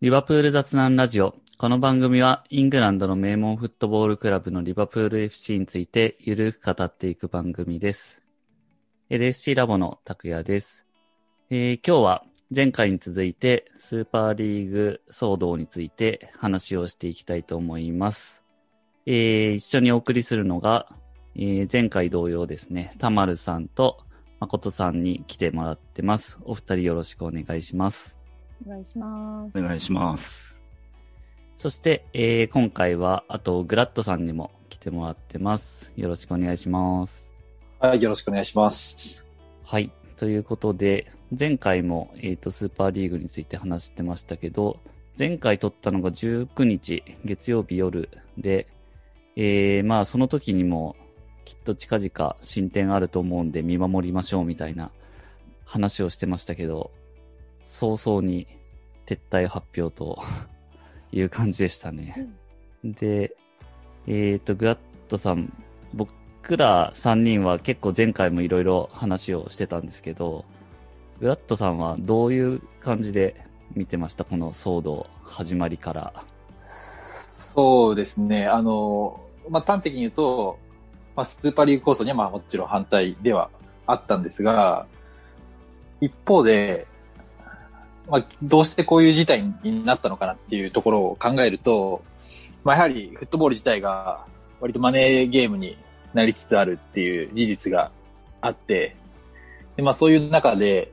リバプール雑談ラジオ。この番組はイングランドの名門フットボールクラブのリバプール FC についてゆるく語っていく番組です。LSC ラボの拓也です。えー今日は前回に続いてスーパーリーグ騒動について話をしていきたいと思います。えー一緒にお送りするのが、えー前回同様ですね、たまるさんと誠さんに来てもらってます。お二人よろしくお願いします。お願いします。お願いします。そして、えー今回は、あと、グラッドさんにも来てもらってます。よろしくお願いします。はい、よろしくお願いします。はい。ということで、前回も、えっ、と、スーパーリーグについて話してましたけど、前回撮ったのが19日、月曜日夜で、えー、まあ、その時にも、きっと近々進展あると思うんで見守りましょうみたいな話をしてましたけど、早々に撤退発表と いう感じでしたね。で、えっ、と、グラッドさん、僕ら3人は結構前回もいろいろ話をしてたんですけど、グラッドさんはどういう感じで見てました？この騒動、始まりから。そうですね、あの、まあ、端的に言うと、まあ、スーパーリーグ構想にはまあもちろん反対ではあったんですが、一方で、まあ、どうしてこういう事態になったのかなっていうところを考えると、まあ、やはりフットボール自体が割とマネーゲームになりつつあるっていう事実があって、でまあ、そういう中で、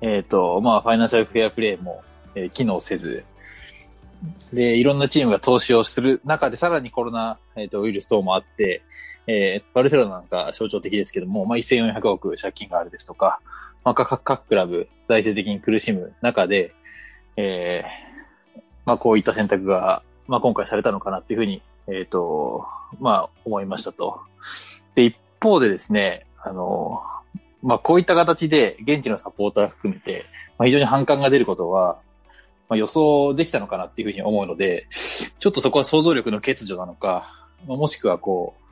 えっ、と、まあ、ファイナンシャルフェアプレーも、えー機能せず、で、いろんなチームが投資をする中で、さらにコロナ、えー、とウイルス等もあって、えーバルセロナなんか象徴的ですけども、まあ、1400億借金があるですとか、まあ、各各クラブ、財政的に苦しむ中で、えーまあ、こういった選択が、まあ、今回されたのかなっていうふうに、えっ、と、まあ、思いましたと。で、一方でですね、あの、まあ、こういった形で現地のサポーター含めて、まあ、非常に反感が出ることは、まあ、予想できたのかなっていうふうに思うので、ちょっとそこは想像力の欠如なのか、まあ、もしくはこう、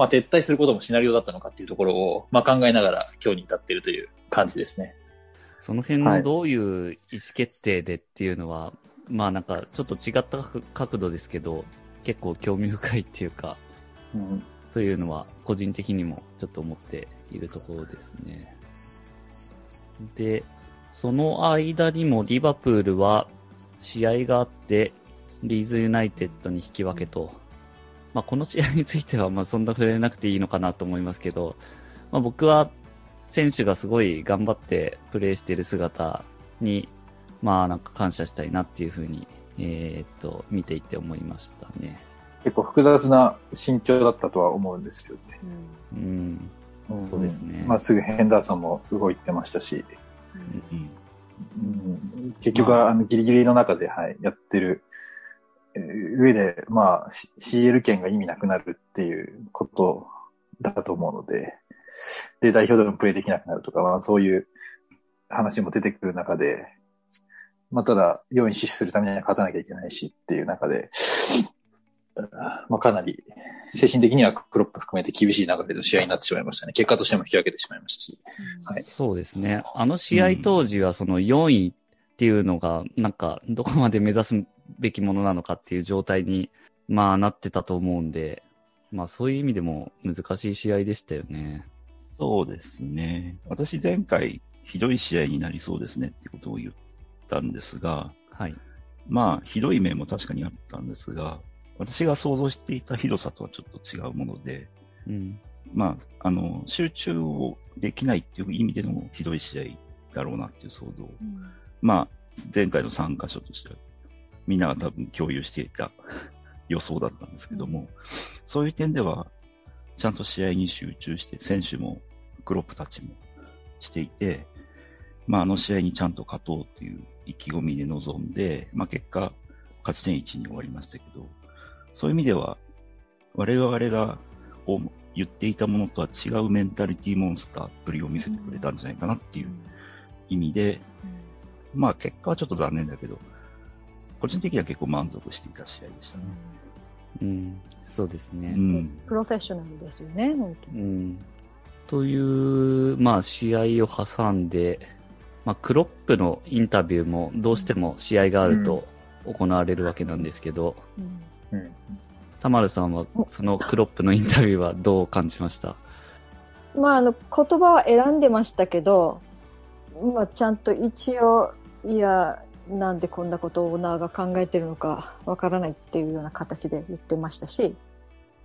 まあ、撤退することもシナリオだったのかっていうところを、まあ、考えながら今日に至っているという感じですね。その辺はいのどういう意思決定でっていうのは、まあなんかちょっと違った角角度ですけど、結構興味深いっていうか、うん、というのは個人的にもちょっと思っているところですね。で、その間にもリバプールは試合があって、リーズユナイテッドに引き分けと、まあこの試合についてはまあそんな触れなくていいのかなと思いますけど、まあ僕は選手がすごい頑張ってプレーしている姿に、まあなんか感謝したいなっていうふうに、えーっと、見ていて思いましたね。結構複雑な心境だったとは思うんですよね。うん。んそうですねまあ、すぐヘンダーソンも動いてましたし、うんうん結局はあのギリギリの中で、はい、やってる、えー上で、まあ、CL 権が意味なくなるっていうことだと思うので、で、代表でもプレイできなくなるとか、まあ、そういう話も出てくる中で、まあ、ただ、4位死守するためには勝たなきゃいけないしっていう中で、まあ、かなり精神的にはクロップ含めて厳しい流れの試合になってしまいましたね。結果としても引き分けてしまいましたし。はいそうですね。あの試合当時はその4位っていうのが、なんか、どこまで目指すべきものなのかっていう状態に、まあなってたと思うんで、まあそういう意味でも難しい試合でしたよね。そうですね。私前回ひどい試合になりそうですねってことを言ったんですが、はい。まあひどい面も確かにあったんですが、私が想像していたひどさとはちょっと違うもので、うん。まあ、あの、集中をできないっていう意味でのひどい試合だろうなっていう想像。まあ、前回の参加所としては、みんなが多分共有していた 予想だったんですけども、そういう点では、ちゃんと試合に集中して、選手も、クロップたちもしていて、まあ、あの試合にちゃんと勝とうという意気込みで臨んで、まあ、結果、勝ち点1に終わりましたけど、そういう意味では、我々がを言っていたものとは違うメンタリティモンスターっぷりを見せてくれたんじゃないかなっていう意味で、まあ結果はちょっと残念だけど、個人的には結構満足していた試合でしたね。うん。そうですね。うん。プロフェッショナルですよね、本当に。うん。という、まあ試合を挟んで、まあ、クロップのインタビューもどうしても試合があると行われるわけなんですけど、うんうん。田丸さんはそのクロップのインタビューはどう感じました？まあ、あの、言葉は選んでましたけど、まあ、ちゃんと一応、いや、なんでこんなことをオーナーが考えてるのかわからないっていうような形で言ってましたし、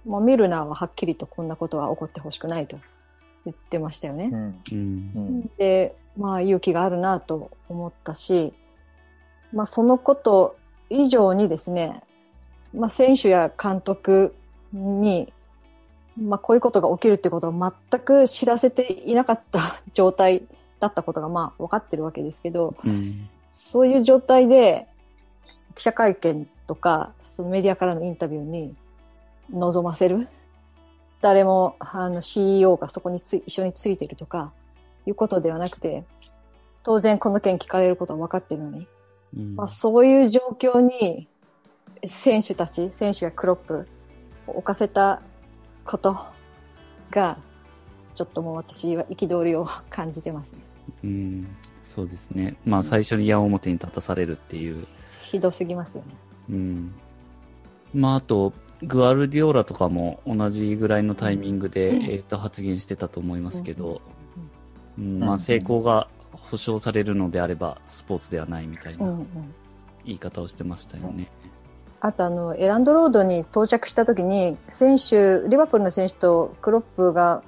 まあ、ミルナーははっきりとこんなことは起こってほしくないと言ってましたよね。うん。うんう。ん。で、まあ勇気があるなと思ったし、まあそのこと以上にですね、まあ選手や監督に、まあこういうことが起きるってことを全く知らせていなかった状態だったことがまあ分かってるわけですけど、うん。そういう状態で記者会見とか、そのメディアからのインタビューに臨ませる。誰も、あの CEO がそこについ一緒についてるとか、いうことではなくて、当然この件聞かれることは分かってるのに、うんまあそういう状況に選手たち、選手やクロップを置かせたことが、ちょっともう私は憤りを感じてますね。うん。そうですね。まあ最初に矢面に立たされるっていう。ひどすぎますよね。うん。まああと、グアルディオラとかも同じぐらいのタイミングで、うんえっ、と発言してたと思いますけど、うんんまあ成功が保証されるのであればスポーツではないみたいなうんうん言い方をしてましたよね。あとあの、エランドロードに到着した時に、選手、リバプールの選手とクロップが、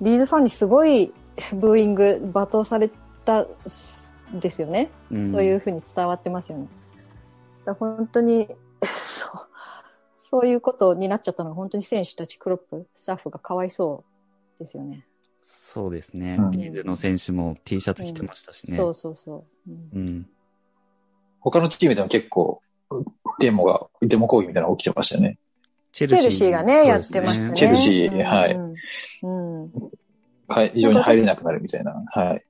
リーズファンにすごいブーイング、罵倒されたんですよね。うんそういうふうに伝わってますよね。だ本当に、そう、そういうことになっちゃったのは本当に選手たち、クロップ、スタッフがかわいそうですよね。そうですね。うんリーズの選手も T シャツ着てましたしね。そうそうそう。うんうん。他のチームでも結構、デモが、デモ抗議みたいなの起きてましたよね。チェルシーがね、やってましたね。チェルシーうんはいうん。うん会場に入れなくなるみたいな。はい。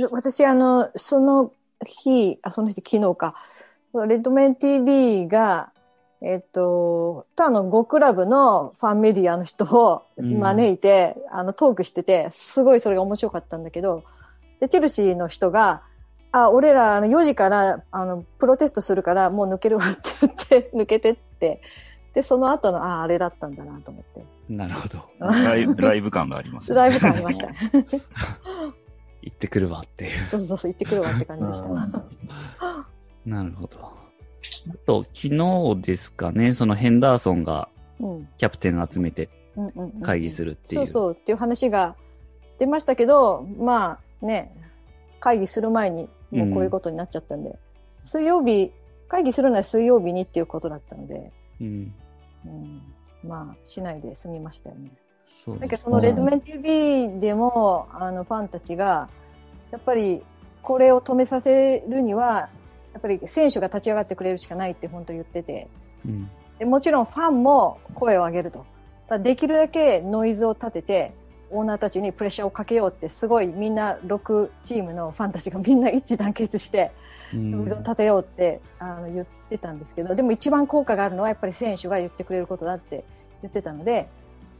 で私、あの、その日、あ、その日、昨日か、レッドメン TV が、えっと、他の5クラブのファンメディアの人を招いて、あの、トークしてて、すごいそれが面白かったんだけど、で、チェルシーの人が、あ、俺ら、あの、4時から、あの、プロテストするから、もう抜けるわって言って、抜けてって、で、その後の、あ、あれだったんだなと思って。なるほど。ライブ、ライブ感があります、ライブ感ありました。行ってくるわっていう。そうそうそう、行ってくるわって感じでした。なるほど。あと、昨日ですかね、そのヘンダーソンがうん。キャプテン集めてうんうんうん会議するっていう。そうそうっていう話が出ましたけど、まあね、会議する前にもうこういうことになっちゃったんで、水曜日、会議するのは水曜日にっていうことだったので、うん。うん、まあ、しないで済みましたよね。だけど、そのレッドメン TV でも、あの、ファンたちが、やっぱり、これを止めさせるには、やっぱり選手が立ち上がってくれるしかないって本当言ってて、うん。でもちろんファンも声を上げると。できるだけノイズを立てて、オーナーたちにプレッシャーをかけようって、すごいみんな6チームのファンたちがみんな一致団結して、うんノイズを立てようってあの言ってたんですけど、でも一番効果があるのはやっぱり選手が言ってくれることだって言ってたので、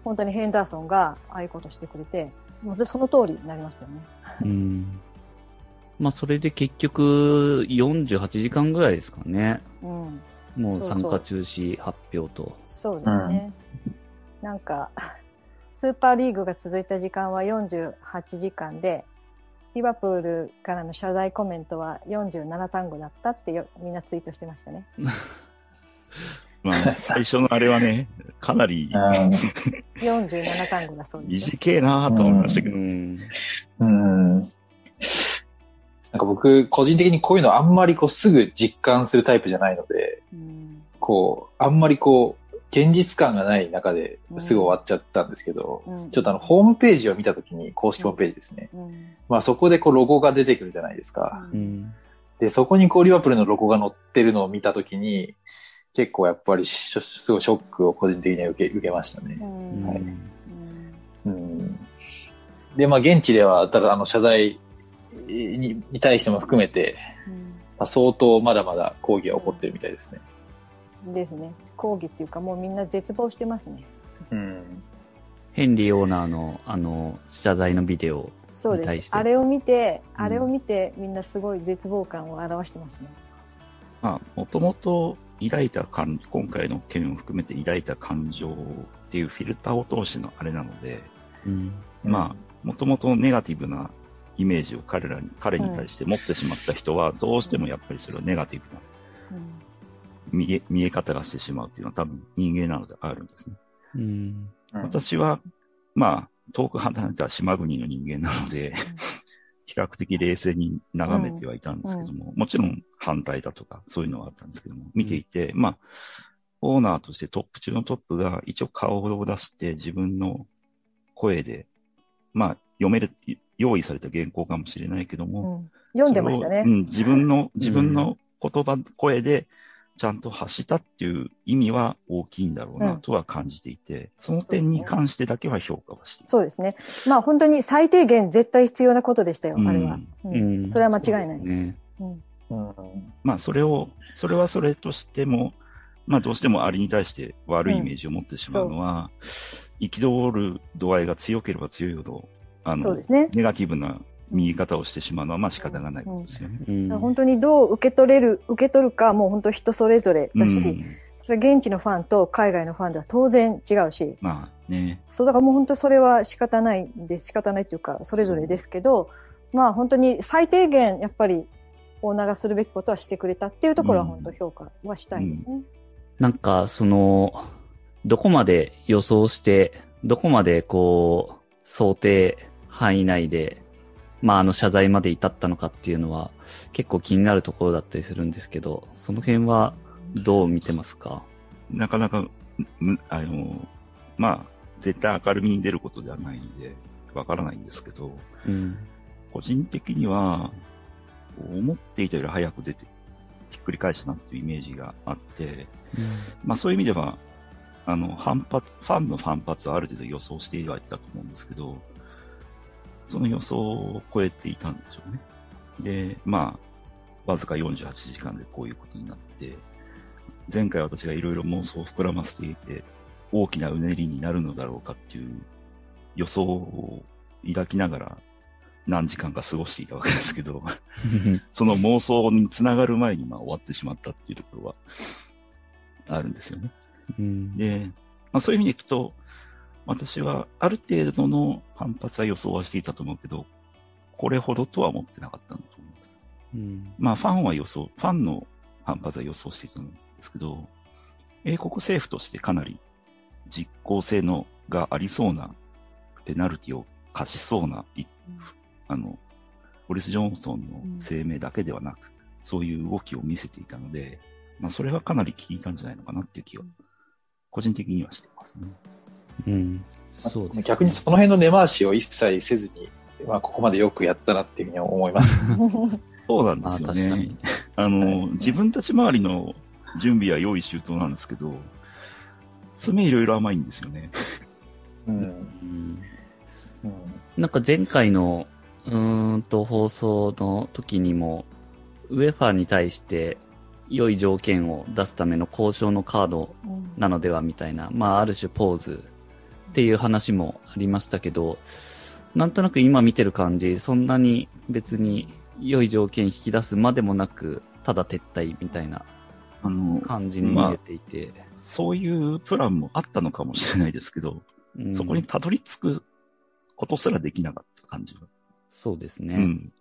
本当にヘンダーソンがああいうことしてくれて、もうその通りになりましたよね。うん。まあ、それで結局、48時間ぐらいですかね。うん。もう参加中止発表と。そうですね。なんか、スーパーリーグが続いた時間は48時間で、リバプールからの謝罪コメントは47単語だったってよみんなツイートしてましたね。まあ、最初のあれはね、かなり47単語だそういです。じけえなと思いましたけど。うん。うん。なんか僕、個人的にこういうのあんまりこうすぐ実感するタイプじゃないので、うんこう、あんまりこう、現実感がない中ですぐ終わっちゃったんですけど、うん。ちょっとあの、ホームページを見たときに、公式ホームページですね。うん。まあそこでこう、ロゴが出てくるじゃないですか。うん。で、そこにこう、リバプールのロゴが載ってるのを見たときに、結構やっぱりしすごいショックを個人的には受け受けましたね。はい。うん。で、まあ現地では、ただあの、謝罪にに対しても含めて、まあ、相当まだまだ抗議が起こってるみたいですね。ですね。抗議っていうかもうみんな絶望してますね。うん。ヘンリーオーナーの、あの、謝罪のビデオ。そうです。に対してあれを見て、うんあれを見て、みんなすごい絶望感を表してますね。まあ、もともと抱いた感、今回の件を含めて抱いた感情っていうフィルターを通してのあれなので、うん。まあ、もともとネガティブなイメージを彼らに、彼に対して持ってしまった人は、どうしてもやっぱりそれはネガティブなうん見え、見え方がしてしまうっていうのは多分人間なのであるんですね。うん。うん私は、まあ、遠く離れた島国の人間なので、比較的冷静に眺めてはいたんですけども、もちろん反対だとか、そういうのはあったんですけども、見ていて、まあ、オーナーとしてトップ中のトップが一応顔を出して自分の声で、まあ、読める、用意された原稿かもしれないけどうも、ん読んでましたね。うん、自分の、自分の言葉、声で、ちゃんと発したっていう意味は大きいんだろううなんとは感じていて、その点に関してだけは評価はして。そうですね。まあ本当に最低限絶対必要なことでしたよ、うんあれは。ううんん。それは間違いない。ね。うんうんまあ、それを、それはそれとしても、まあ、どうしてもアリに対して悪いイメージを持ってしまうのは、憤る度合いが強ければ強いほど、あのね。ネガティブな見え方をしてしまうのは、まあ仕方がないことですよね。うん。本当にどう受け取れる、受け取るかもう本当人それぞれだし、うんそれ現地のファンと海外のファンでは当然違うし、まあね、そうだからもう本当それは仕方ないんで仕方ないというか、それぞれですけど、まあ本当に最低限やっぱりオーナーがするべきことはしてくれたっていうところは本当評価はしたいですね。なんか、その、どこまで予想して、どこまでこう、想定範囲内で、まあ、あの謝罪まで至ったのかっていうのは、結構気になるところだったりするんですけど、その辺はどう見てますか？なかなか、むあの、まあ、絶対明るみに出ることではないんで、わからないんですけど、うん。個人的には、思っていたより早く出て、ひっくり返したなっていうイメージがあって、まあそういう意味では、あの、反発、ファンの反発はある程度予想してはいたと思うんですけど、その予想を超えていたんでしょうね。で、まあ、わずか48時間でこういうことになって、前回私がいろいろ妄想を膨らませていて、大きなうねりになるのだろうかっていう予想を抱きながら何時間か過ごしていたわけですけど、その妄想につながる前にまあ終わってしまったっていうところはあるんですよね。うん。で、まあそういう意味でいくと、私はある程度の反発は予想はしていたと思うけど、これほどとは思ってなかったんだと思います。うん。まあファンは予想、ファンの反発は予想していたんですけど、英国政府としてかなり実効性のがありそうなペナルティを課しそうな、いあの、ボリス・ジョンソンの声明だけではなく、そういう動きを見せていたので、まあそれはかなり効いたんじゃないのかなっていう気は、個人的にはしてますね。うん。そうですね逆にその辺の根回しを一切せずに、まあ、ここまでよくやったなっていうふうに思います。そうなんであすよね確かに。あの、自分たち周りの準備は用意周到なんですけど、爪いろいろ甘いんですよね。うんうん。うんなんか前回の、うーんと放送の時にも、ウェファーに対して良い条件を出すための交渉のカードなのではみたいな、まあある種ポーズっていう話もありましたけど、なんとなく今見てる感じ、そんなに別に良い条件引き出すまでもなく、ただ撤退みたいなあの、感じに見えていて、そういうプランもあったのかもしれないですけど、うんそこにたどり着くことすらできなかった感じは。そうですね。うん。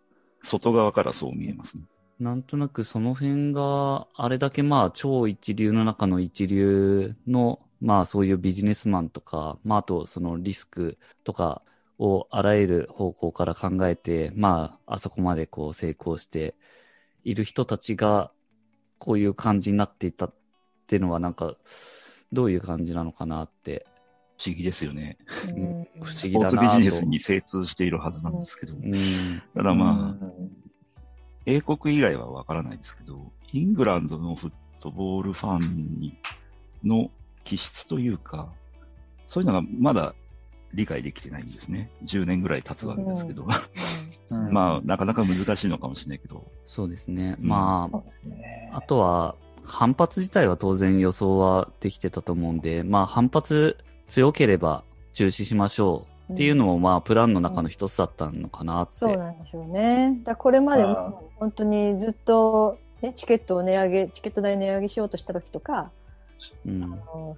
外側からそう見えますね。なんとなくその辺が、あれだけまあ超一流の中の一流の、まあそういうビジネスマンとか、まああとそのリスクとかをあらゆる方向から考えて、まああそこまでこう成功している人たちが、こういう感じになっていたっていうのはなんか、どういう感じなのかなって、不思議ですよね。うん不思スポーツ議だなと。ビジネスに精通しているはずなんですけど。うん。ただまあ、うん英国以外はわからないですけど、イングランドのフットボールファンに、の気質というか、そういうのがまだ理解できてないんですね。10年ぐらい経つわけですけど。うん まあ、なかなか難しいのかもしれないけど。そうですね。うんまあ。あとは、反発自体は当然予想はできてたと思うんで、まあ反発強ければ中止しましょうっていうのも、まあ、プランの中の一つだったのかなって。そうなんでしょうね。だこれまでも本当にずっと、ね、チケットを値上げ、チケット代値上げしようとした時とか、うんあの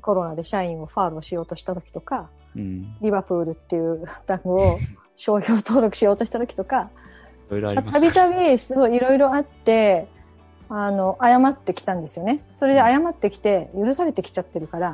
コロナで社員をファールをしようとした時とか、うん。リバプールっていう単語を商標登録しようとした時とか、た。びたびそういろいろあって、あの、謝ってきたんですよね。それで謝ってきて、許されてきちゃってるから、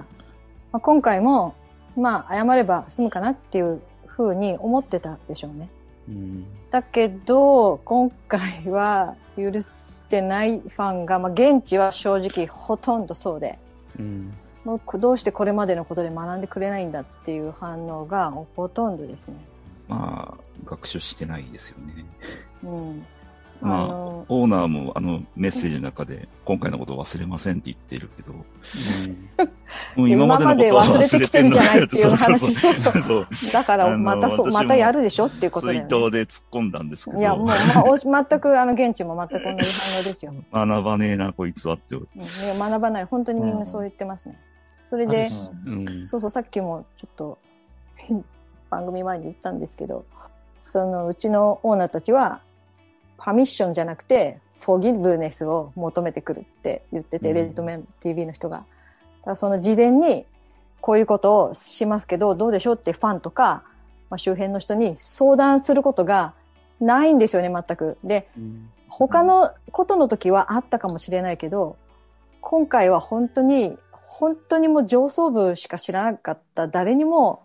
まあ、今回も、まあ、謝れば済むかなっていうふうに思ってたでしょうね。うん。だけど、今回は許してないファンが、まあ、現地は正直ほとんどそうで、うん。もうどうしてこれまでのことで学んでくれないんだっていう反応がほとんどですね。まあ、学習してないですよね。うん。まあのオーナーもあのメッセージの中で、今回のことを忘れませんって言ってるけど、もう今までのことは忘れてきてるじゃないっていう話そうそうそうだからまたそう、またやるでしょっていうことツイだよね。ートで突っ込んだんですけど、いや、もう、まあ、お全く、あの、現地も全く同じ反応ですよ。学ばねえな、こいつはって。うんいや学ばない。本当にみんなそう言ってますね。それで、うん。そうそう、さっきもちょっと、番組前に言ったんですけど、その、うちのオーナーたちは、パミッションじゃなくて、フォギブネスを求めてくるって言ってて、うんレッドメン TV の人が。だからその事前に、こういうことをしますけど、どうでしょうってファンとか、まあ、周辺の人に相談することがないんですよね、全く。で、他のことの時はあったかもしれないけど、今回は本当に、本当にもう上層部しか知らなかった誰にも、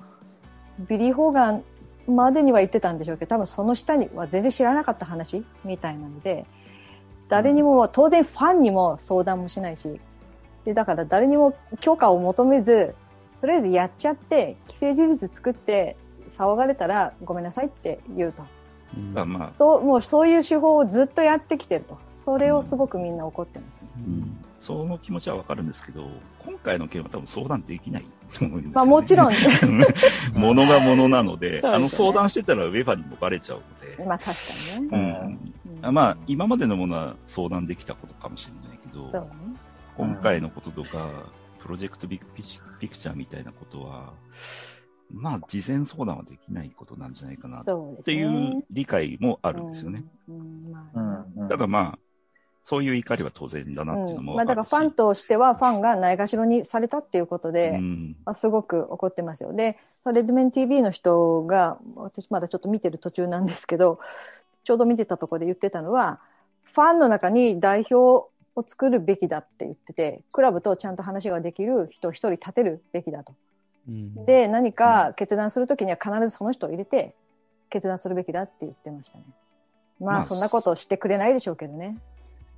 ビリー・ホーガンまでには言ってたんでしょうけど、多分その下には全然知らなかった話みたいなので、誰にも、当然ファンにも相談もしないし、で、だから誰にも許可を求めず、とりあえずやっちゃって、既成事実作って騒がれたらごめんなさいって言うと。うんまあまあ、ともうそういう手法をずっとやってきてると。それをすごくみんな怒ってますね。うんその気持ちはわかるんですけど、今回の件は多分相談できないと思うんですよ、ね。まあもちろん、ものがものなので、あの相談してたらウェファにもバレちゃうので、まあ確かにね。うんうんまあ今までのものは相談できたことかもしれないけど。今回のこととか、プロジェクトビッグピクチャーみたいなことは、まあ事前相談はできないことなんじゃないかなっ。ていう理解もあるんですよね。ただまあ、そういう怒りは当然だなっていうのうんもまあだからファンとしてはファンがないがしろにされたっていうことで、うんまあすごく怒ってますよ。で、レッドメン TV の人が、私まだちょっと見てる途中なんですけど、ちょうど見てたところで言ってたのは、ファンの中に代表を作るべきだって言ってて、クラブとちゃんと話ができる人を一人立てるべきだと。うんで、何か決断するときには必ずその人を入れて、決断するべきだって言ってましたね。まあ、まあそんなことをしてくれないでしょうけどね。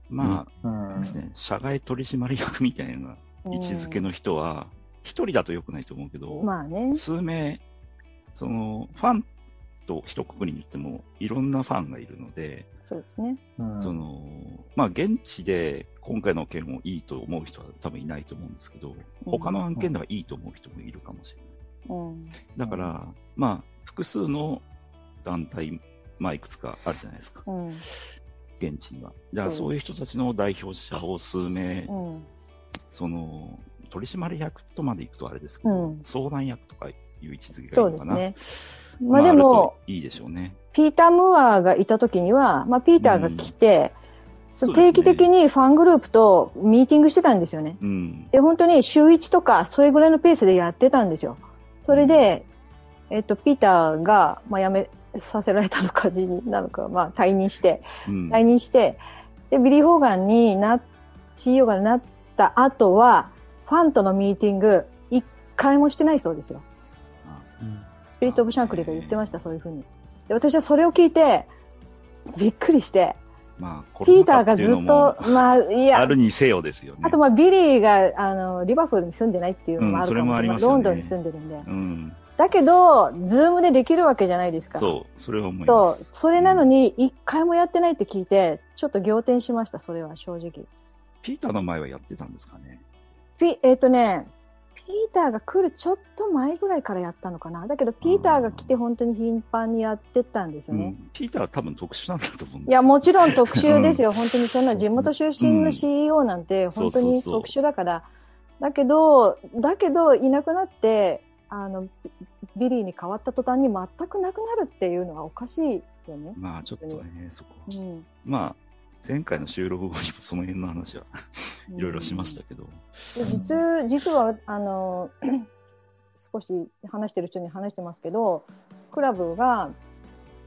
まうんあですね、社外取締役みたいな位置づけの人は、一人だと良くないと思うけど、まあね。数名、その、ファンと一括りに言っても、いろんなファンがいるので、そうですね。うんその、まあ、現地で今回の件をいいと思う人は多分いないと思うんですけど、他の案件ではいいと思う人もいるかもしれない。うん。だから、まあ、複数の団体、まあ、いくつかあるじゃないですか、うん。現地には。だから、そうそういう人たちの代表者を数名、うん。その、取締役とまで行くとあれですけど、うん相談役とかいう位置づけそがいういのかな。ですね。まあでも、いいでしょうね。ピーター・ムーアがいた時には、まあ、ピーターが来て、そうですね定期的にファングループとミーティングしてたんですよね。うん。で、本当に週1とか、それぐらいのペースでやってたんですよ。それで、えっと、ピーターが、まあ、辞めさせられたのか、辞任なのか、まあ、退任して、うん。退任して、で、ビリー・ホーガンにな、CEO がなった後は、ファンとのミーティング、一回もしてないそうですよ。うんスピリット・オブ・シャンクリーが言ってました、そういうふうに。で、私はそれを聞いて、びっくりして、まあ、コピーターがずっとまあ、いやあ、るにせよですよね。あとまあ、ビリーが、あの、リバプールに住んでないっていうのもあるかもしれない。うんねロンドンに住んでるんで。うん。だけど、ズームでできるわけじゃないですか。そう、それは思い。ます。それなのに、一回もやってないって聞いて、ちょっと仰天しました、それは正直。ピーターの前はやってたんですかね。ピ、えっ、とね、ピーターが来るちょっと前ぐらいからやったのかな？だけど、ピーターが来て本当に頻繁にやってたんですよね。うん。ピーターは多分特殊なんだと思うんですいや、もちろん特集ですよ。本当にそんな地元出身の CEO なんて本当に特殊だから。だけど、だけど、いなくなって、あの、ビビリーに変わった途端に全くなくなるっていうのはおかしいよね。まあちょっとね、そこ。うん。まあ、前回の収録後にもその辺の話はいろいろしましたけど。で実実はあの 少し話してる人に話してますけどクラブが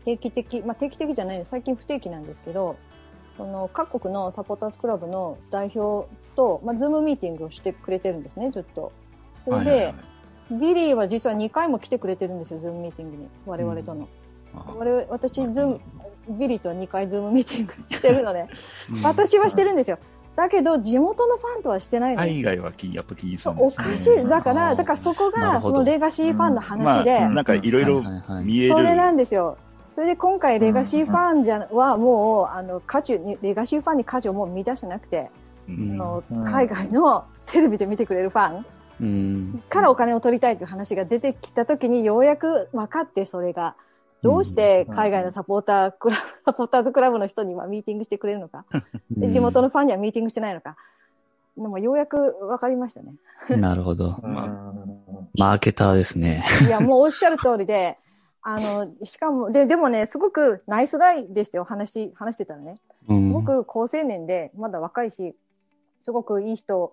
定期的、まあ、定期的じゃないです最近不定期なんですけどその各国のサポーターズクラブの代表と、まあ、ズームミーティングをしてくれてるんですねずっと。それで、はいはいはいビリーは実は2回も来てくれてるんですよズームミーティングに我々との。あ我々私ズームビリーとは2回ズームミーティングしてるので うん私はしてるんですよ。だけど地元のファンとはしてないの。海外はやっぱ気にすそうるんですねおかしい。だから、だからそこが、そのレガシーファンの話で、まあ、なんかいろいろはいはいはい見える。それなんですよ。それで今回レガシーファンじゃ、はもう、あの、価値に、レガシーファンに価値をもう見出してなくて、うんあのうん海外のテレビで見てくれるファンうん。からお金を取りたいという話が出てきたときに、ようやく分かって、それが。どうして海外のサポータークラブ、サポーターズクラブの人にはミーティングしてくれるのか、で地元のファンにはミーティングしてないのか、でもようやく分かりましたね。なるほど。まあマーケターですね。いや、もうおっしゃる通りで、あの、しかも、で、でもね、すごくナイスガイでしたよ、話、話してたらね。うんすごく高青年で、まだ若いし、すごくいい人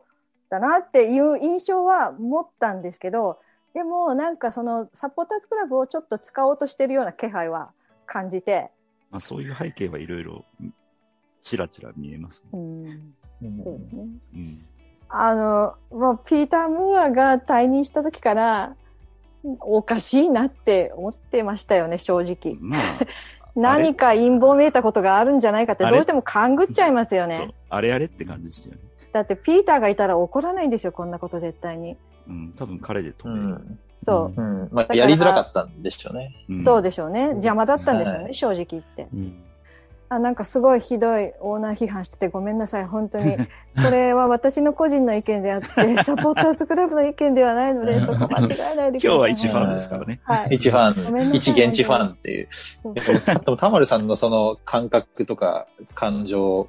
だなっていう印象は持ったんですけど、でもなんかそのサポーターズクラブをちょっと使おうとしてるような気配は感じて、まあ、そういう背景はいろいろちらちら見えますね。うん、そうですね。うんあの、まあ、ピーター・ムーアが退任した時から、おかしいなって思ってましたよね、正直。まあ、何か陰謀めいたことがあるんじゃないかってどうしても勘ぐっちゃいますよね。あれあれって感じでしたよね。だってピーターがいたら怒らないんですよ、こんなこと絶対に。うん、多分彼で止うめる。ん。そう。うん。まあ、やりづらかったんでしょうね。んそうでしょうね。邪魔だったんでしょうね、はい正直言って。うんあ、なんかすごいひどいオーナー批判しててごめんなさい、本当に。これは私の個人の意見であって、サポーターズクラブの意見ではないので、そこ間違えないでください。今日は一ファンですからね。はい。一ファン、一現地ファンっていう。そうでも、田丸さんのその感覚とか感情、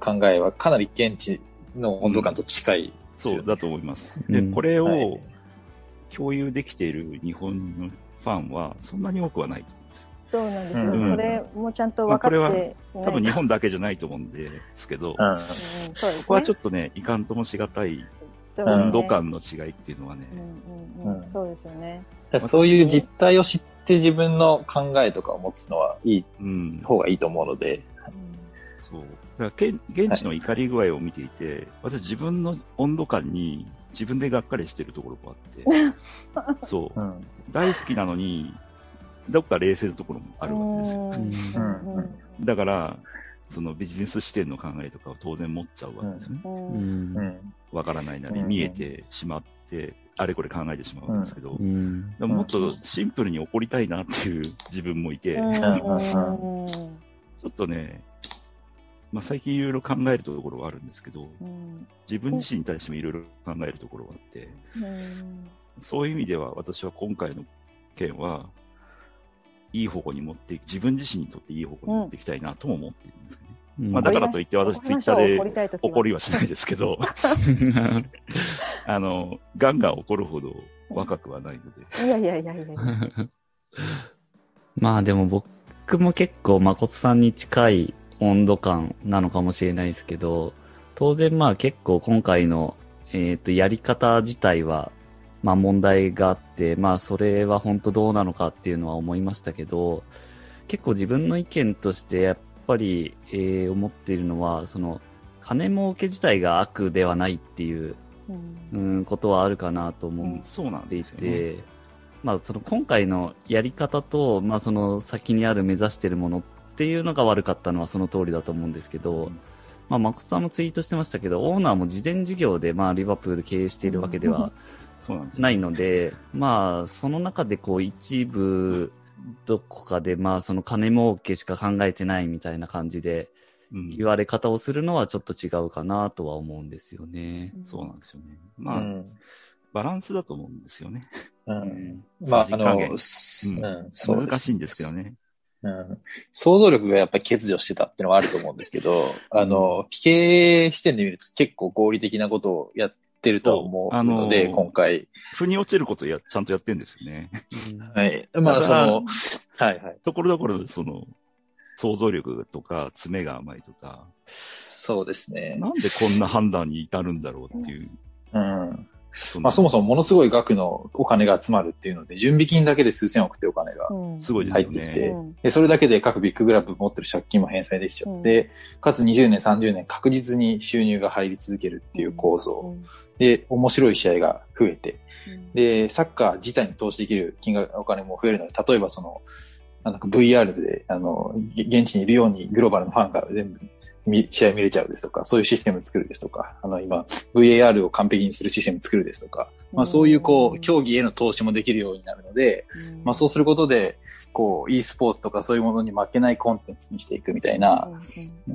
考えはかなり現地の温度感と近いですよねそうだと思います。で、うんこれはいを共有できている日本のファンはそんなに多くはないと思うんですよ。そうなんですよ。うんそれもちゃんと分かっていない。多分日本だけじゃないと思うんですけど、こうん。うん、そうですね。こはちょっとね、いかんともしがたい温度感の違いっていうのはね、うんうんうんうんそうですよね。そういう実態を知って自分の考えとかを持つのはいいうん、方がいいと思うので。そう。だからけん現地の怒り具合を見ていて、私自分の温度感に自分でがっかりしてるところがあって、そう。ん。大好きなのに、どっか冷静なところもあるわけですよ。だから、そのビジネス視点の考えとかを当然持っちゃうわけですね。うん。ううんからないなりうん。見えてしまって、あれこれ考えてしまうんですけど、うん。でももっとシンプルに怒りたいなっていう自分もいて、うん。ちうん。ょっとね、まあ、最近いろいろ考えるところがあるんですけど、うん自分自身に対してもいろいろ考えるところがあって、うんそういう意味では私は今回の件は、いい方向に持ってい自分自身にとっていい方向に持っていきたいなとも思っているんですよね。うんまあだからといって私ツイッターで怒りはしないですけど、あの、ガンガン怒るほど若くはないので。いやいやいやいやいや。まあでも僕も結構誠さんに近い温度感なのかもしれないですけど、当然まあ結構今回の、えっ、と、やり方自体は、まあ問題があって、まあそれは本当どうなのかっていうのは思いましたけど、結構自分の意見としてやっぱり、えー思っているのは、その、金儲け自体が悪ではないっていう、うんうん、ことはあるかなと思ううんそうなんていですよね。て、まあ、その今回のやり方と、まあ、その先にある目指してるものっていうのが悪かったのはその通りだと思うんですけど、うんまあ、マコさんもツイートしてましたけど、オーナーも事前事業で、まあ、リバプール経営しているわけではそうなんですよないので、まあ、その中でこう一部、どこかで、まあ、その金儲けしか考えてないみたいな感じでうん言われ方をするのはちょっと違うかなとは思うんですよね。そうなんですよね。うまあ、ん。バランスだと思うんですよね。うん。まあ、あの、すうんうん、そうです難しいんですけどね。うん想像力がやっぱり欠如してたっていうのはあると思うんですけど、あの、経営視点で見ると結構合理的なことをやっってると思うので、あのー今回。腑に落ちることや、ちゃんとやってんですよね。はい。まあ、その、はいはい。ところどころ、その、想像力とか、詰めが甘いとか、そうですね。なんでこんな判断に至るんだろうっていう。うん。そのまあ、そもそもものすごい額のお金が集まるっていうので、準備金だけで数千億ってお金が。うん。すごいですよね。入ってきてうん。で、それだけで各ビッググラブ持ってる借金も返済できちゃって、かつ20年、30年確実に収入が入り続けるっていう構造。で、面白い試合が増えて、で、サッカー自体に投資できる金額、お金も増えるので、例えばその、なんか VR で、あの、げ現地にいるようにグローバルのファンが全部見試合見れちゃうですとか、そういうシステム作るですとか、あの、今、VAR を完璧にするシステム作るですとか、まあそういうこう、競技への投資もできるようになるので、まあそうすることで、こう、e スポーツとかそういうものに負けないコンテンツにしていくみたいな、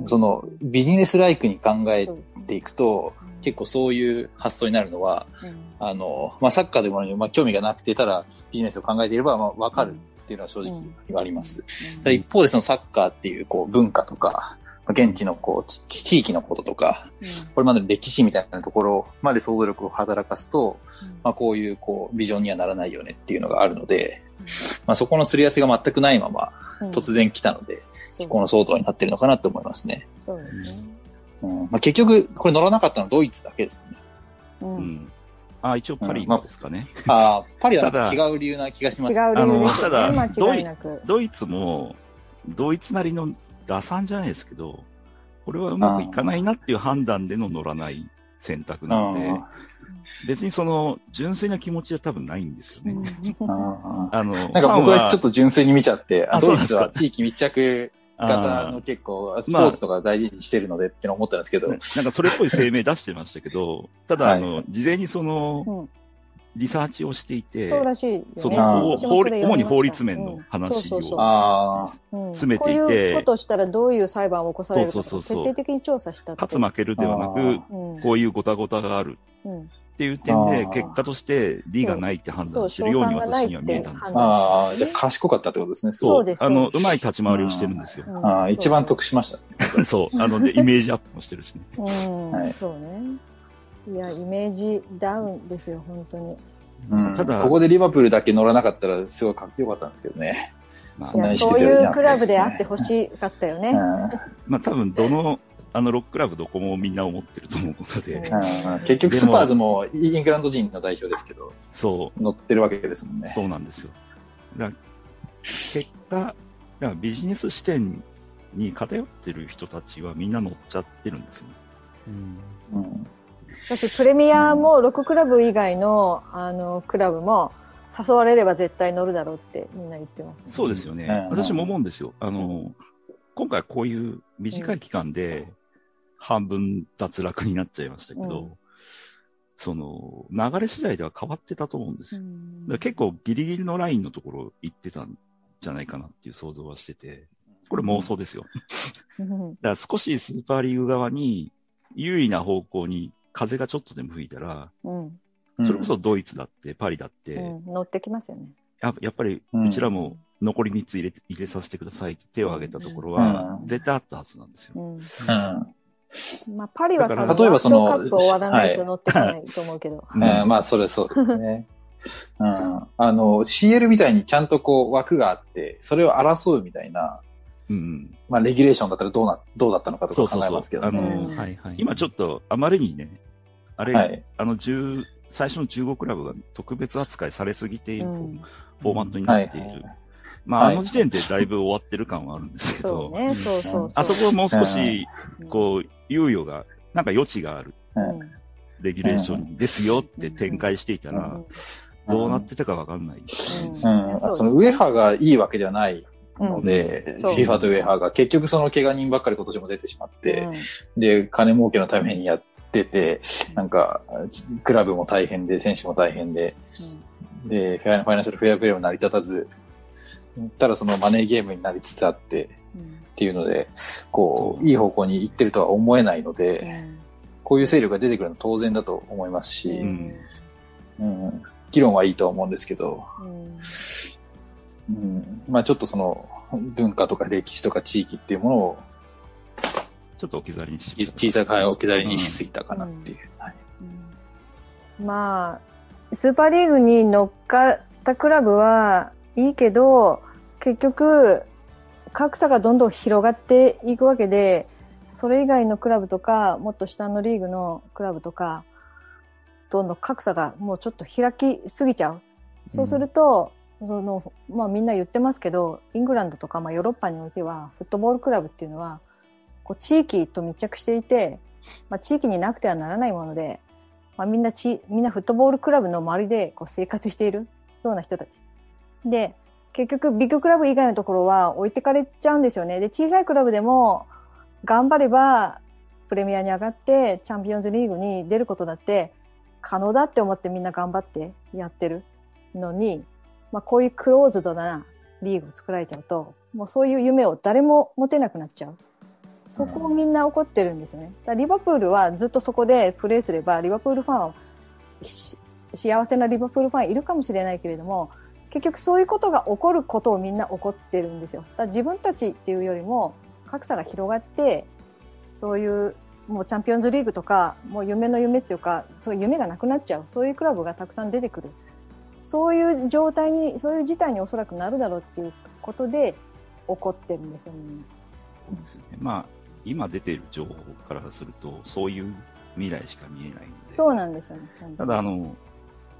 そのビジネスライクに考えていくと、結構そういう発想になるのは、あの、まあ、サッカーというものに、まあ、興味がなくて、ただビジネスを考えていれば、まあ、わかるっていうのは正直あります。ただ一方でそのサッカーっていう、こう、文化とか、まあ現地のこう、ち地域のこととか、これまでの歴史みたいなところまで想像力を働かすと、まあ、こういう、こう、ビジョンにはならないよねっていうのがあるので、まあ、そこのすり合わせが全くないまま、突然来たので、この騒動になってるのかなと思いますね。そうですね。うんまあ、結局、これ乗らなかったのはドイツだけですもんね。うんうん。あ、一応パリのですかね。ああ、パリは違う理由な気がします。違う理由ですよね。あのただ間違いなく。ドイツも、ドイツなりの打算じゃないですけど、これはうまくいかないなっていう判断での乗らない選択なのでうん、別にその純粋な気持ちは多分ないんですよね。うんあの、なんか僕はちょっと純粋に見ちゃって、あドイツそうですかは地域密着型あの結構スポーツとか大事にしてるのでっての思ったんですけど、ーなんかそれっぽい声明出してましたけど、ただ、あの、事前にその、うん。リサーチをしていて、そうらしいよね。その私もそれ読みました主に法律面の話をうんそうそうそう。ああ、うん。詰めていて。こういうことをしたらどういう裁判を起こされるかとそうそうそうそうか徹底的に調査した。勝つ負けるではなく、うんこういうごたごたがあるうんっていう点で結果として利がないって判断してるように私には見えたんですよ。ああ、じゃあ賢かったってことですね。そうですあの、うまい立ち回りをしてるんですよ。うんああ、一番得しましたね。そう。あの、で、イメージアップもしてるしね。うんはいそうね。いや、イメージダウンですよ、本当に。うんただここでリバプールだけ乗らなかったらすごいかっこよかったんですけどね。まあそういうクラブであってほしかったよね。まあ多分、どの、あの、ロッククラブどこもみんな思ってると思うので、うんうん結局スパーズもイングランド人の代表ですけど、そ乗ってるわけですもんう、ね。そうなんですよ。だ結果、だビジネス視点に偏ってる人たちはみんな乗っちゃってるんですよね。うんだってプレミアも6クラブ以外のあのクラブも誘われれば絶対乗るだろうってみんな言ってます、そうですよね。うん私も思うんですよ。あの、今回こういう短い期間で半分脱落になっちゃいましたけど、うん。その、流れ次第では変わってたと思うんですよ。結構ギリギリのラインのところ行ってたんじゃないかなっていう想像はしてて、これ妄想ですよ。うん。だから少しスーパーリーグ側に有利な方向に風がちょっとでも吹いたら、うん。それこそドイツだってパリだって、うん。乗ってきますよね。ややっぱりうちらも残り3つ入れて入れさせてくださいって手を挙げたところはうん。絶対あったはずなんですよ。うんうんまあ、パリは多分例えばそのドカップ終わらないと乗ってこないと思うけど。うんえーまあ、それそうですね。うん、あの、CL みたいにちゃんとこう枠があって、それを争うみたいな、うん。まあ、レギュレーションだったらどうな、どうだったのかとか考えそうそうそうますけどね。あのうんはいはい。今ちょっとあまりにね、あれ、はい。あの10、最初の15クラブが特別扱いされすぎているうんフォーマットにはないっている。まあ、はいあの時点でだいぶ終わってる感はあるんですけど、そうね、そうそうそう。あそこはもう少し、うん、こう、猶予が、なんか余地があるうん、レギュレーションですよって展開していたら、どうなってたかわかんない。うん、そのウェハがいいわけではないので、うん。FIFA と UEFA が結局その怪我人ばっかり今年も出てしまって、うんで、金儲けのためにやってて、なんか、クラブも大変で、選手も大変で、で、フェアファイナンシャルフェアプレーも成り立たず、ただそのマネーゲームになりつつあって、うん。っていうので、こう、いい方向に行ってるとは思えないのうで、ん。こういう勢力が出てくるのは当然だと思いますし、うん。うん、議論はいいとは思うんですけど、うん。うん、まあちょっとその、文化とか歴史とか地域っていうものをちょっと置き去りにして小さく置き去りにしすぎたかなっていう。まあ、スーパーリーグに乗っかったクラブはいいけど、結局、格差がどんどん広がっていくわけで、それ以外のクラブとか、もっと下のリーグのクラブとか、どんどん格差がもうちょっと開きすぎちゃう。そうすると、その、まあみんな言ってますけど、イングランドとか、まあヨーロッパにおいては、フットボールクラブっていうのは、こう地域と密着していて、まあ地域になくてはならないもので、まあみんなち、みんなフットボールクラブの周りでこう生活しているような人たち。で、結局ビッグクラブ以外のところは置いてかれちゃうんですよね。で、小さいクラブでも頑張ればプレミアに上がってチャンピオンズリーグに出ることだって可能だって思ってみんな頑張ってやってるのに、まあこういうクローズドなリーグを作られちゃうと、もうそういう夢を誰も持てなくなっちゃう。そこをみんな怒ってるんですよね。だリバプールはずっとそこでプレーすれば、リバプールファンは幸せなリバプールファンいるかもしれないけれども、結局そういうことが起こることをみんな怒ってるんですよ。だ自分たちっていうよりも格差が広がって、そういうもうチャンピオンズリーグとか、もう夢の夢っていうか、そういう夢がなくなっちゃう。そういうクラブがたくさん出てくる。そういう状態に、そういう事態におそらくなるだろうっていうことで怒ってるんですよね。そうですよね。まあ、今出ている情報からすると、そういう未来しか見えないので。そうなんですよね。ただ、あの、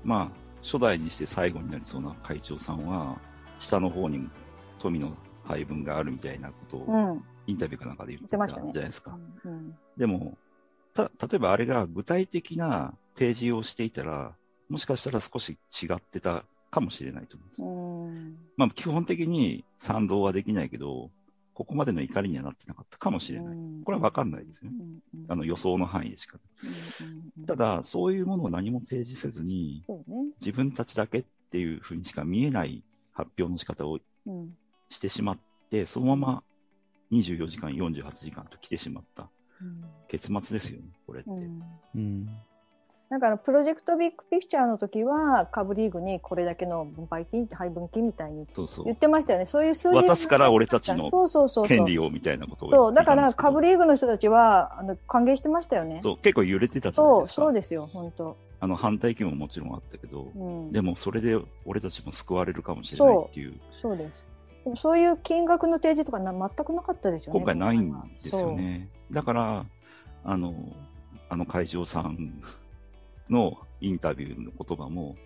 まあ、初代にして最後になりそうな会長さんは、下の方に富の配分があるみたいなことを、インタビューかなんかで言ってたじゃないですか。うんうん、でも、た、例えばあれが具体的な提示をしていたら、もしかしたら少し違ってたかもしれないと思います。まあ、基本的に賛同はできないけど、ここまでの怒りにはなってなかったかもしれない。これはわかんないですよね。あの予想の範囲でしか。ただ、そういうものを何も提示せずに、自分たちだけっていうふうにしか見えない発表の仕方をしてしまって、そのまま24時間、48時間と来てしまった結末ですよね、これって。うんだからプロジェクトビッグピクチャーの時は株リーグにこれだけの分配金配分金みたいに言ってましたよね。そういう数字渡すから俺たちの権利をみたいなことをそうだから株リーグの人たちはあの歓迎してましたよね。そう結構揺れてたじゃないですか。そうそうですよ本当。あの反対意見ももちろんあったけど、うん、でもそれで俺たちも救われるかもしれないっていう。そうです。でもそういう金額の提示とかな全くなかったですよね。今回ないんですよね。だからあのあの会場さんのインタビューの言葉も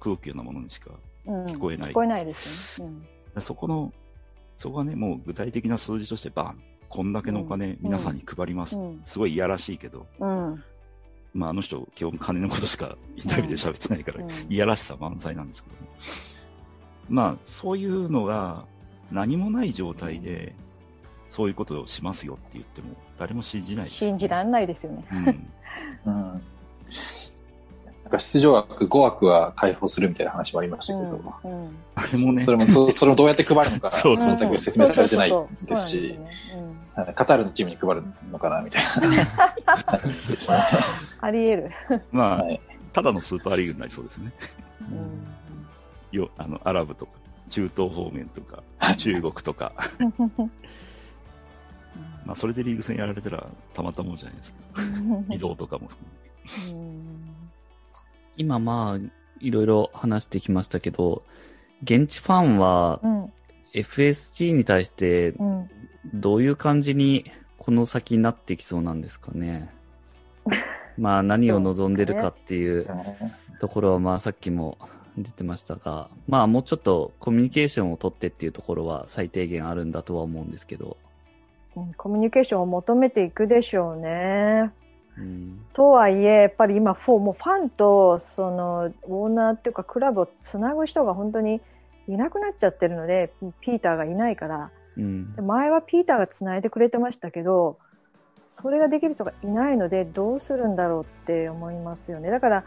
空気なものにしか聞こえない。うん、聞こえないですね。うん、そこの、そこはね、もう具体的な数字としてバン、こんだけのお金皆さんに配ります。うん、すごいいやらしいけど、まああの人基本金のことしかインタビューで喋ってないから、いやらしさ満載なんですけど、ね、まあそういうのが何もない状態で、そういうことをしますよって言っても誰も信じない、ね、信じられないですよね。うん、うん。か出場枠5枠は開放するみたいな話もありましたけど、うんうん、あれもね。それも、それもどうやって配るのか、そうそう全く説明されてないですし、カタールのチームに配るのかな、みたいな。あり得る。まあ、はい、ただのスーパーリーグになりそうですね。うん、よ、あの、アラブとか、中東方面とか、中国とか。まあ、それでリーグ戦やられたらたまったもんじゃないですか。移動とかも含めて。今まあ、いろいろ話してきましたけど、現地ファンは、FSG に対して、どういう感じにこの先になってきそうなんですかね。まあ何を望んでるかっていうところは、まあさっきも出てましたが、まあもうちょっとコミュニケーションを取ってっていうところは最低限あるんだとは思うんですけど。コミュニケーションを求めていくでしょうね。とはいえ、やっぱり今、フォもうファンとそのオーナーっていうかクラブをつなぐ人が本当にいなくなっちゃってるので、ピーターがいないから、うん、前はピーターがつないでくれてましたけど、それができる人がいないので、どうするんだろうって思いますよね。だから、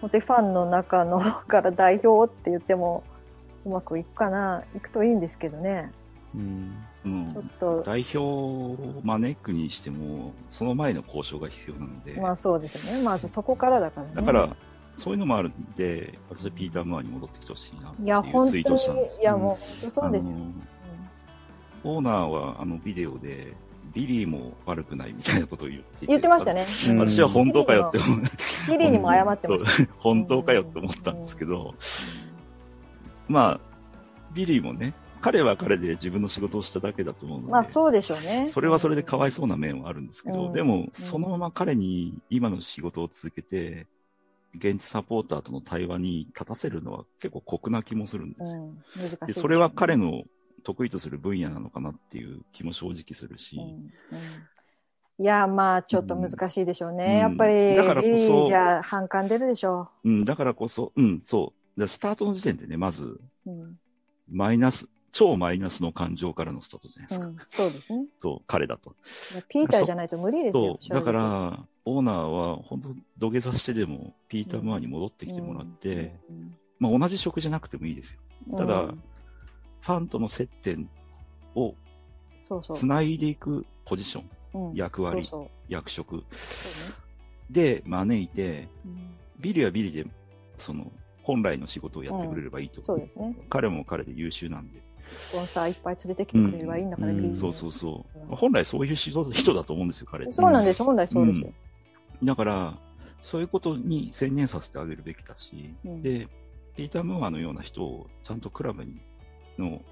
本当にファンの中のから代表って言っても、うまくいくかな、いくといいんですけどね。うんうん、ちょっと代表を招くにしても、その前の交渉が必要なので。まあそうですね。まずそこからだからね。だから、そういうのもあるんで、私はピーター・ムーアに戻ってきてほしいなっていうツイートしたんですいや、もう、そうですよ。オーナーはあのビデオでビリーも悪くないみたいなことを言って言ってましたね。うん私は本当かよって思う。ビリーにも謝ってました。本当かよって思ったんですけど、まあ、ビリーもね、彼は彼で自分の仕事をしただけだと思うので、まあそうでしょうね。それはそれでかわいそうな面はあるんですけど、うんでも、そのまま彼に今の仕事を続けて、現地サポーターとの対話に立たせるのは結構酷な気もするんですよ。うん、難しいでそれは彼の得意とする分野なのかなっていう気も正直するし、いや、まあ、ちょっと難しいでしょうね。うんやっぱり、だからこそじゃ反感出るでしょうん、だからこそ、うん、そう。でスタートの時点でね、まず、う。うん。マイナス、超マイナスの感情からのスタートじゃないですか。うん、そうですね。そう、彼だと。ピーターじゃないと無理ですよ。そう、だから、オーナーは本当土下座してでも、ピーター・ムーアに戻ってきてもらって、うん、まあ同じ職じゃなくてもいいですよ。ただうんファンとの接点をそうそう。繋いでいくポジション、うん役割そうそう役職で招いて、うんビリはビリで、その、本来の仕事をやってくれればいいと思う。そうですね。彼も彼で優秀なんで。スポンサーいっぱい連れてきてくれればいいんだから、うんビリーそうそうそう。うん。本来そういう人人だと思うんですよ、彼って。そうなんです、本来そうです。よ。だから、そういうことに専念させてあげるべきだし、うん。で、ピーター・ムーアのような人をちゃんとクラブにの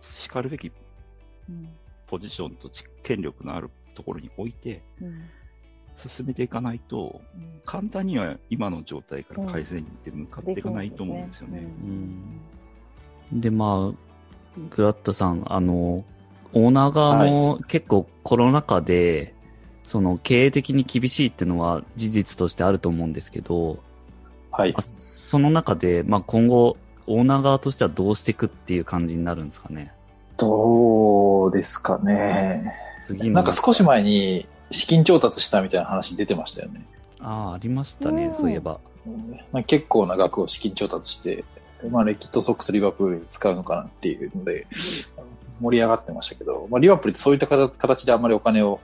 叱るべきうん。ポジションとち権力のあるところに置いてうん。進めていかないと、うん。簡単には今の状態から改善に向かっていかないと思うんですよね。うん。で、まあ、グラットさん、あの、オーナー側も結構コロナ禍で、その経営的に厳しいっていうのは事実としてあると思うんですけど、はいあ。その中で、まあ今後、オーナー側としてはどうしていくっていう感じになるんですかね？どうですかね。次の。なんか少し前に資金調達したみたいな話出てましたよね。ああ、ありましたね、うんそういえば。まあ、結構な額を資金調達して、まあ、レキッドソックス、リバプールに使うのかなっていうので、盛り上がってましたけど、まあ、リバプールってそういった形であんまりお金を、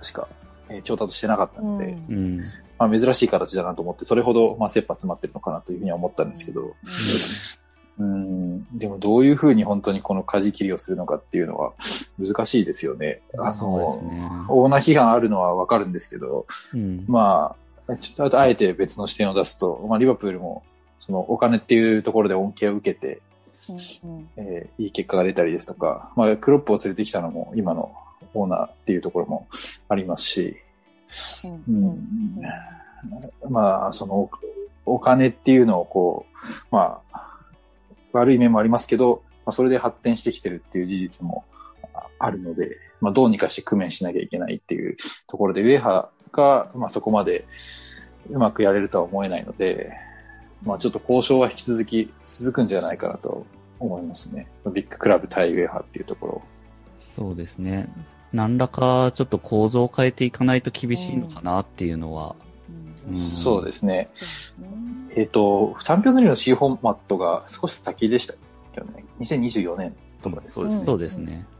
確か、えー調達してなかったので、うんうん。まあ、珍しい形だなと思って、それほど、まあ、切羽詰まってるのかなというふうには思ったんですけど、うん、でもどういうふうに本当にこの舵切りをするのかっていうのは難しいですよね。あの、ね。オーナー批判あるのはわかるんですけど、うん。まあ、ちょっとあえて別の視点を出すと、まあ、リバプールも、そのお金っていうところで恩恵を受けて、うんえーいい結果が出たりですとか、まあ、クロップを連れてきたのも今のオーナーっていうところもありますし、うんうん。うん。まあ、そのお、お金っていうのをこう、まあ、悪い面もありますけど、まあ、それで発展してきてるっていう事実もああるので、まあ、どうにかして工面しなきゃいけないっていうところで、ウェハが、まあ、そこまでうまくやれるとは思えないので、まあ、ちょっと交渉は引き続き続くんじゃないかなと思いますね。ビッグクラブ対ウェハっていうところ。そうですね。何らかちょっと構造を変えていかないと厳しいのかなっていうのは。うんうんそうですね。えっ、と、チャンピオンズリーグの C フォーマットが少し先でしたよね。2024年とかですね。そうですねそうですね。うん、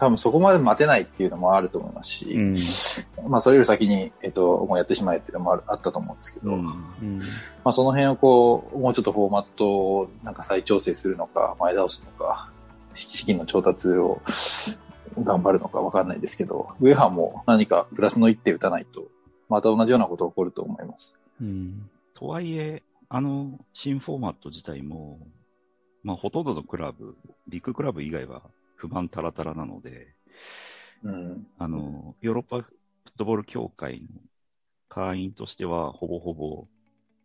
多分そこまで待てないっていうのもあると思いますうん。し、まあそれより先に、えっ、と、もうやってしまえっていうのもあるあったと思うんですけど、うんうん。まあその辺をこう、もうちょっとフォーマットをなんか再調整するのか、前倒すのか、資金の調達を頑張るのかわかんないですけど、ウェハンも何かプラスの一手打たないと、また同じようなこと起こると思います。うん。とはいえ、あの新フォーマット自体も、まあほとんどのクラブ、ビッグクラブ以外は不満たらたらなので、うん。あの、ヨーロッパフットボール協会の会員としては、ほぼほぼ、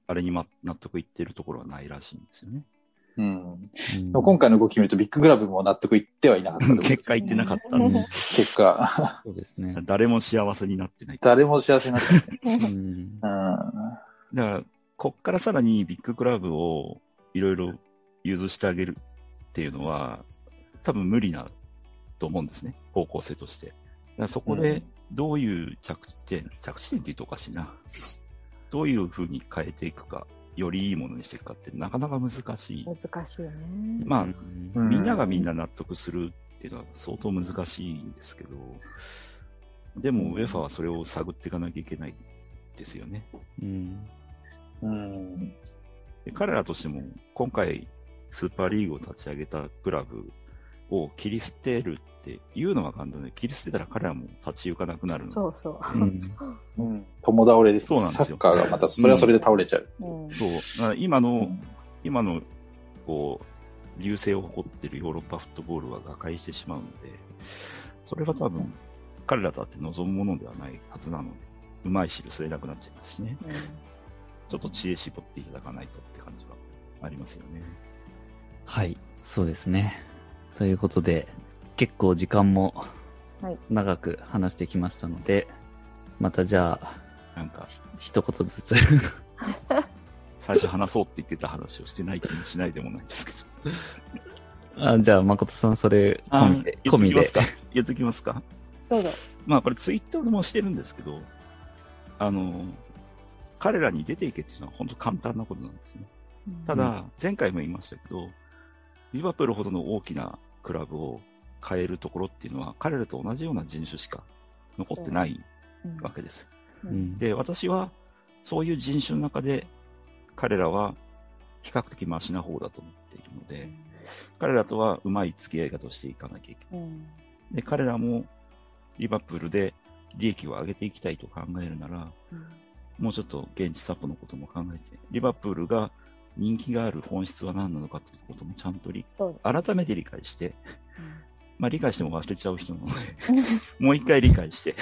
あれにま納得いってるところはないらしいんですよね。うん。うん今回の動き見るとビッグクラブも納得いってはいなかったと思うんですよ 結果いってなかったんで、結果、そうですね。誰も幸せになってない。誰も幸せになってない。うん。うん。だから、こっからさらにビッグクラブをいろいろ融通してあげるっていうのは、多分無理なと思うんですね。方向性として。だからそこうんでどういう着地点、着地点って言うとおかしいな。どういうふうに変えていくか、よりいいものにしていくかってなかなか難しい。難しいよね。まあ、うんみんながみんな納得するっていうのは相当難しいんですけど、でも、ウェファはそれを探っていかなきゃいけないですよね。うん。うん。で彼らとしても、今回、スーパーリーグを立ち上げたクラブを切り捨てるっって言うのは簡単で、切り捨てたら彼らも立ち行かなくなるので。そうそう。うん。うん。友倒れです。そうなんですよサッカーがまた、それはそれで倒れちゃう。うんそう。だから今の、今の、こう、流星を誇ってるヨーロッパフットボールは瓦解してしまうので、それは多分、彼らだって望むものではないはずなので、うまい汁吸えなくなっちゃいますしね。ちょっと知恵絞っていただかないとって感じはありますよね。はい。そうですね。ということで、結構時間もはい長く話してきましたので、またじゃあ、なんか、一言ずつ 最初話そうって言ってた話をしてない気もしないでもないですけど。あじゃあ、誠さんそれ込みで、言込みでっときます。か言っときますかどうぞ。まあこれツイッターでもしてるんですけど、あの、彼らに出ていけっていうのは本当簡単なことなんですね。ただ、前回も言いましたけど、リバプールほどの大きなクラブを変えるところっていうのは、彼らと同じような人種しか残ってないうんわけです。ううんん。で、私は、そういう人種の中で、彼らは比較的マシな方だと思っているので、彼らとはうまい付き合い方をしていかなきゃいけない。うんで、彼らもリバプールで利益を上げていきたいと考えるなら、もうちょっと現地サポのことも考えて、リバプールが人気がある本質は何なのかということもちゃんと理改めて理解して、まあ理解しても忘れちゃう人なので、もう一回理解して、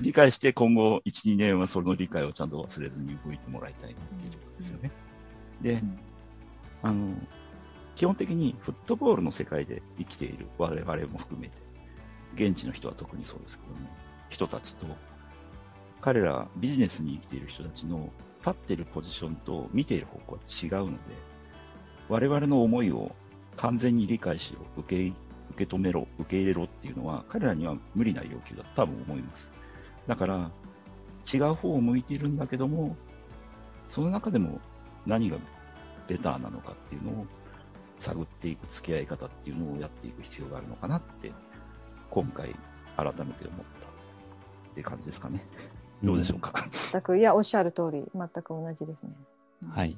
理解して今後1、2年はその理解をちゃんと忘れずに動いてもらいたいなっていうところですよね。で、あの、基本的にフットボールの世界で生きている我々も含めて、現地の人は特にそうですけども、人たちと、彼らビジネスに生きている人たちの立ってるポジションと見ている方向は違うので、我々の思いを完全に理解しろ、受け、受け止めろ、受け入れろっていうのは彼らには無理な要求だと多分思います。だから、違う方を向いているんだけども、その中でも何がベターなのかっていうのを探っていく付き合い方っていうのをやっていく必要があるのかなって、今回改めて思ったって感じですかね。どうでしょうか？全く、いや、おっしゃる通り、全く同じですね。はい。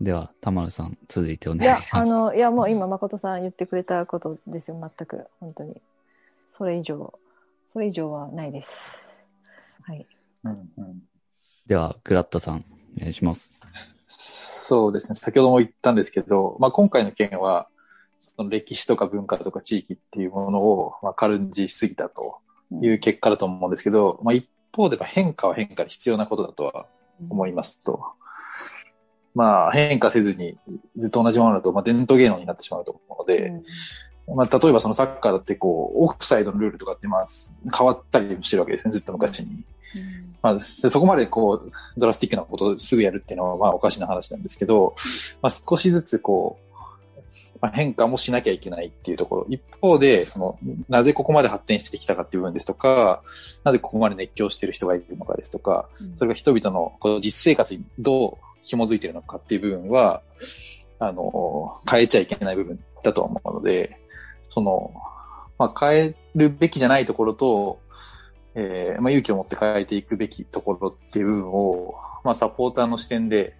では、田丸さん、続いておいや願いし、ます。あの、いや、もう今、誠さん言ってくれたことですよ、全く。本当に。それ以上、それ以上はないです。はい。うんうんでは、グラッドさん、お願いします。そうですね。先ほども言ったんですけど、まあ、今回の件は、その歴史とか文化とか地域っていうものを、まあ、軽んじしすぎたという結果だと思うんですけど、まあ、一方では変化は変化で必要なことだとは思いますと。まあ、変化せずにずっと同じものだと、まあ、伝統芸能になってしまうと思うので、まあ、例えばそのサッカーだってこう、オフサイドのルールとかってまあ、変わったりもしてるわけですね、ずっと昔に。まあ、でそこまでこう、ドラスティックなことをすぐやるっていうのはまあおかしな話なんですけど、まあ少しずつこう、まあ、変化もしなきゃいけないっていうところ。一方で、その、なぜここまで発展してきたかっていう部分ですとか、なぜここまで熱狂している人がいるのかですとか、それが人々のこの実生活にどう紐づいているのかっていう部分は、あの、変えちゃいけない部分だとは思うので、その、まあ、変えるべきじゃないところと、えーまあ、勇気を持って変えていくべきところっていう部分を、まあ、サポーターの視点で、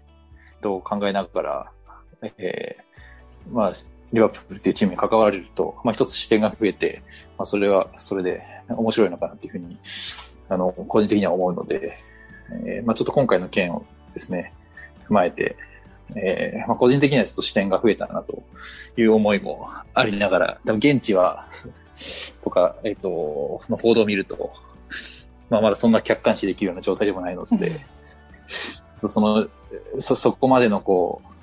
と考えながら、えーまあ、リバプールっていうチームに関われると、まあ、一つ視点が増えて、まあ、それは、それで面白いのかなっていうふうに、あの、個人的には思うので、えーまあ、ちょっと今回の件をですね、踏まえて、えーまあ、個人的にはちょっと視点が増えたなという思いもありながら、多分現地は、とか、えっ、と、の報道を見ると、まあ、まだそんな客観視できるような状態でもないので、その、そ、そこまでのこう、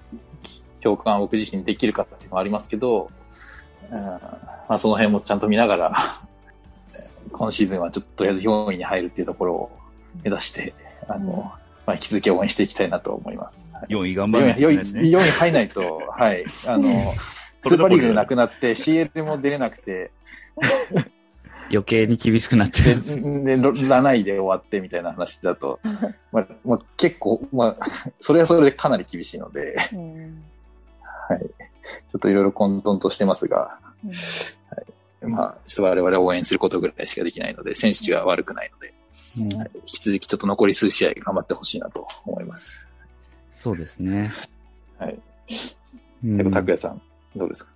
共感を僕自身にできるかっていうのはありますけど、うんまあ、その辺もちゃんと見ながら、今シーズンはちょっとりあえず4位に入るっていうところを目指して、あの、まあ、引き続き応援していきたいなと思います。4位頑張らないといけないです4ね。位入んないと、はい。あの、スーパーリーグなくなって CL も出れなくて、余計に厳しくなっちゃで、うんです。で7位で終わってみたいな話だと、まあ、まあ、結構、まあ、それはそれでかなり厳しいので、うんはい。ちょっといろいろ混沌としてますが、まあ、ちょっと我々を応援することぐらいしかできないので、選手が悪くないので、うんはい引き続きちょっと残り数試合頑張ってほしいなと思います。そうですね。はい。うんでも、拓也さん、どうですか？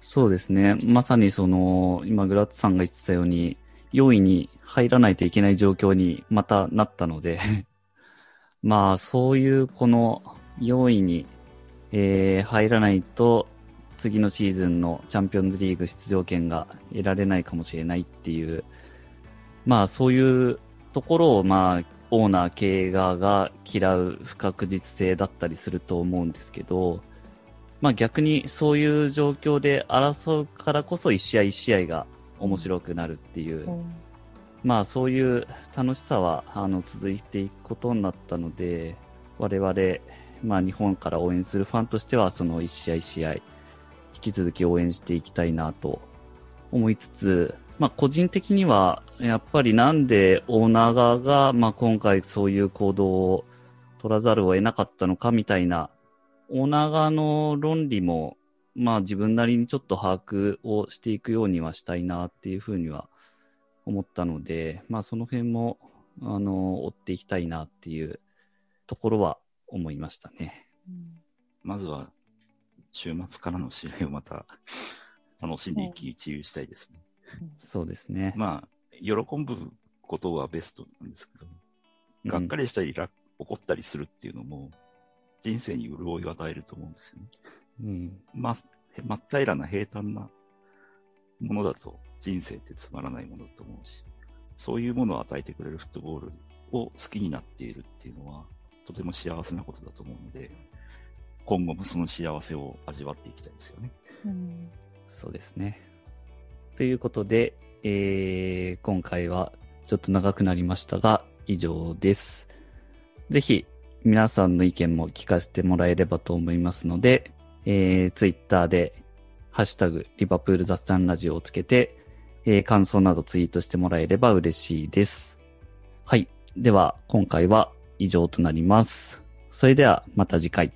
そうですね。まさにその、今グラッツさんが言ってたように、4位に入らないといけない状況にまたなったので まあそういうこの4位に、えー、入らないと次のシーズンのチャンピオンズリーグ出場権が得られないかもしれないっていう、まあそういうところをまあオーナー経営側が嫌う不確実性だったりすると思うんですけど、まあ逆にそういう状況で争うからこそ一試合一試合が面白くなるっていう、うん、まあそういう楽しさはあの続いていくことになったので、我々、まあ日本から応援するファンとしてはその一試合一試合、引き続き応援していきたいなと思いつつ、まあ個人的にはやっぱりなんでオーナー側がまあ今回そういう行動を取らざるを得なかったのかみたいなオーナー側の論理もまあ自分なりにちょっと把握をしていくようにはしたいなっていうふうには思ったので、まあその辺も、あの、追っていきたいなっていうところは思いましたね。まずは、週末からの試合をまた 楽しんで一喜一憂したいですね。そうですね。まあ、喜ぶことはベストなんですけど、がっかりしたり、うん、怒ったりするっていうのも、人生に潤いを与えると思うんですよね。うん。ま、真っ平らな平坦なものだと人生ってつまらないものだと思うし、そういうものを与えてくれるフットボールを好きになっているっていうのは、とても幸せなことだと思うので、今後もその幸せを味わっていきたいですよね。うん、そうですね。ということで、えー、今回はちょっと長くなりましたが、以上です。ぜひ、皆さんの意見も聞かせてもらえればと思いますので、えー、ツイッターで、ハッシュタグ、リバプール雑談ラジオをつけて、えー、感想などツイートしてもらえれば嬉しいです。はい。では、今回は以上となります。それでは、また次回。